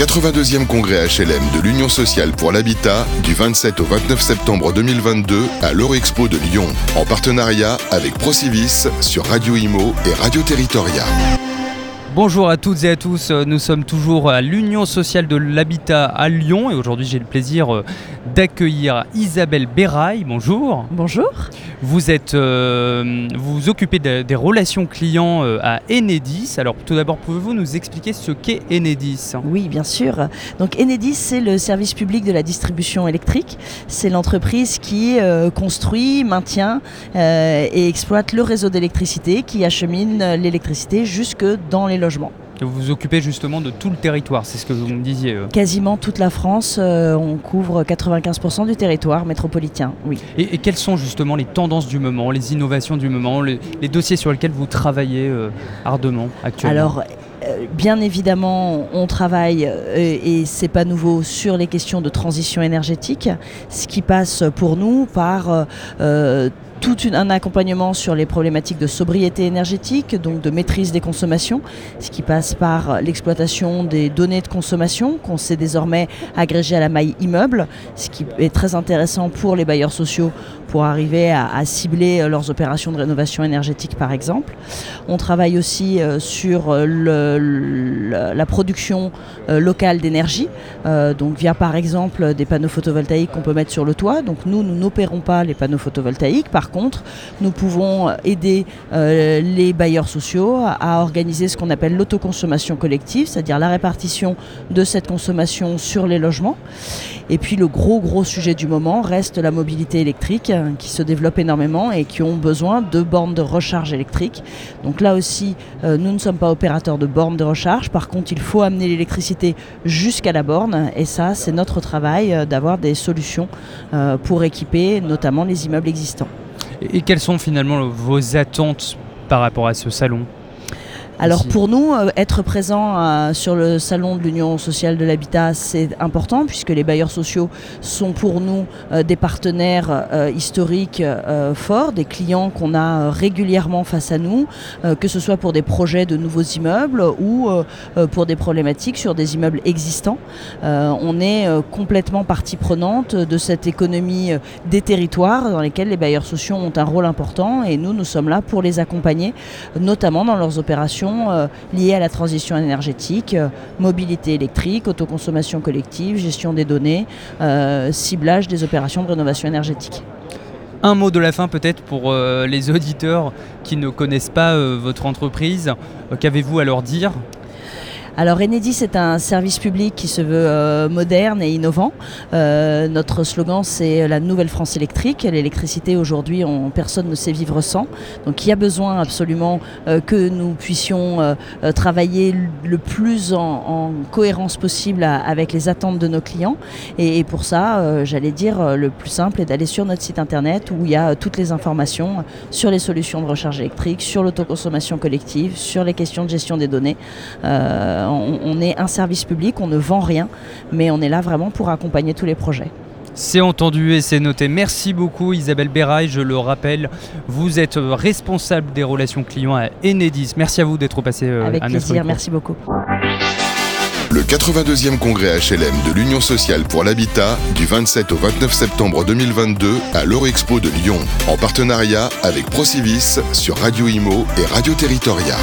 82e congrès HLM de l'Union sociale pour l'habitat du 27 au 29 septembre 2022 à l'Eurexpo de Lyon, en partenariat avec Procivis sur Radio Imo et Radio Territoria. Bonjour à toutes et à tous, nous sommes toujours à l'Union sociale de l'habitat à Lyon et aujourd'hui j'ai le plaisir euh, d'accueillir Isabelle Bérail. Bonjour. Bonjour. Vous êtes, euh, vous, vous occupez de- des relations clients euh, à Enedis. Alors tout d'abord, pouvez-vous nous expliquer ce qu'est Enedis? Oui, bien sûr. Donc Enedis, c'est le service public de la distribution électrique. C'est l'entreprise qui euh, construit, maintient euh, et exploite le réseau d'électricité qui achemine euh, l'électricité jusque dans les logements. Vous vous occupez justement de tout le territoire, c'est ce que vous me disiez. euh. Quasiment toute la France, euh, on couvre 95% du territoire métropolitain. Oui. Et, et quelles sont justement les tendances du moment, les innovations du moment, les, les dossiers sur lesquels vous travaillez euh, ardemment actuellement? Alors, bien évidemment, on travaille, et c'est pas nouveau, sur les questions de transition énergétique, ce qui passe pour nous par euh, tout un accompagnement sur les problématiques de sobriété énergétique, donc de maîtrise des consommations, ce qui passe par l'exploitation des données de consommation qu'on sait désormais agrégées à la maille immeuble, ce qui est très intéressant pour les bailleurs sociaux pour arriver à, cibler euh, leurs opérations de rénovation énergétique par exemple. On travaille aussi euh, sur euh, la production locale d'énergie, donc via par exemple des panneaux photovoltaïques qu'on peut mettre sur le toit. Donc nous, nous n'opérons pas les panneaux photovoltaïques. Par contre, nous pouvons aider euh, les bailleurs sociaux à, organiser ce qu'on appelle l'autoconsommation collective, c'est-à-dire la répartition de cette consommation sur les logements. Et puis le gros gros sujet du moment reste la mobilité électrique euh, qui se développe énormément et qui ont besoin de bornes de recharge électrique. Donc là aussi, euh, nous ne sommes pas opérateurs de bornes de recharge. Par contre, il faut amener l'électricité jusqu'à la borne et ça, c'est notre travail euh, d'avoir des solutions pour équiper notamment les immeubles existants. Et, quelles sont finalement vos attentes par rapport à ce salon? Alors pour nous, euh, être présent euh, sur le salon de l'Union sociale de l'habitat, c'est important puisque les bailleurs sociaux sont pour nous euh, des partenaires historiques forts, des clients qu'on a régulièrement face à nous, que ce soit pour des projets de nouveaux immeubles ou pour des problématiques sur des immeubles existants. On est complètement partie prenante de cette économie des territoires dans lesquels les bailleurs sociaux ont un rôle important et nous, nous sommes là pour les accompagner notamment dans leurs opérations euh, liées à la transition énergétique, euh, mobilité électrique, autoconsommation collective, gestion des données, euh, ciblage des opérations de rénovation énergétique. Un mot de la fin peut-être pour les auditeurs qui ne connaissent pas votre entreprise. Qu'avez-vous à leur dire? Alors Enedis est un service public qui se veut euh, moderne et innovant. Euh, notre slogan c'est la nouvelle France électrique. L'électricité aujourd'hui, on- personne ne sait vivre sans. Donc il y a besoin absolument euh, que nous puissions travailler le plus en, en cohérence possible avec les attentes de nos clients. Et, pour ça, j'allais dire, le plus simple est d'aller sur notre site internet où il y a toutes les informations sur les solutions de recharge électrique, sur l'autoconsommation collective, sur les questions de gestion des données. On, on est un service public, on ne vend rien, mais on est là vraiment pour accompagner tous les projets. C'est entendu et c'est noté. Merci beaucoup Isabelle Bérail, je le rappelle, vous êtes euh, responsable des relations clients à Enedis. Merci à vous d'être passé euh, Avec à plaisir, micro. merci beaucoup. Le 82e congrès HLM de l'Union sociale pour l'habitat du 27 au 29 septembre 2022 à l'Eurexpo de Lyon, en partenariat avec Procivis sur Radio Imo et Radio Territoria.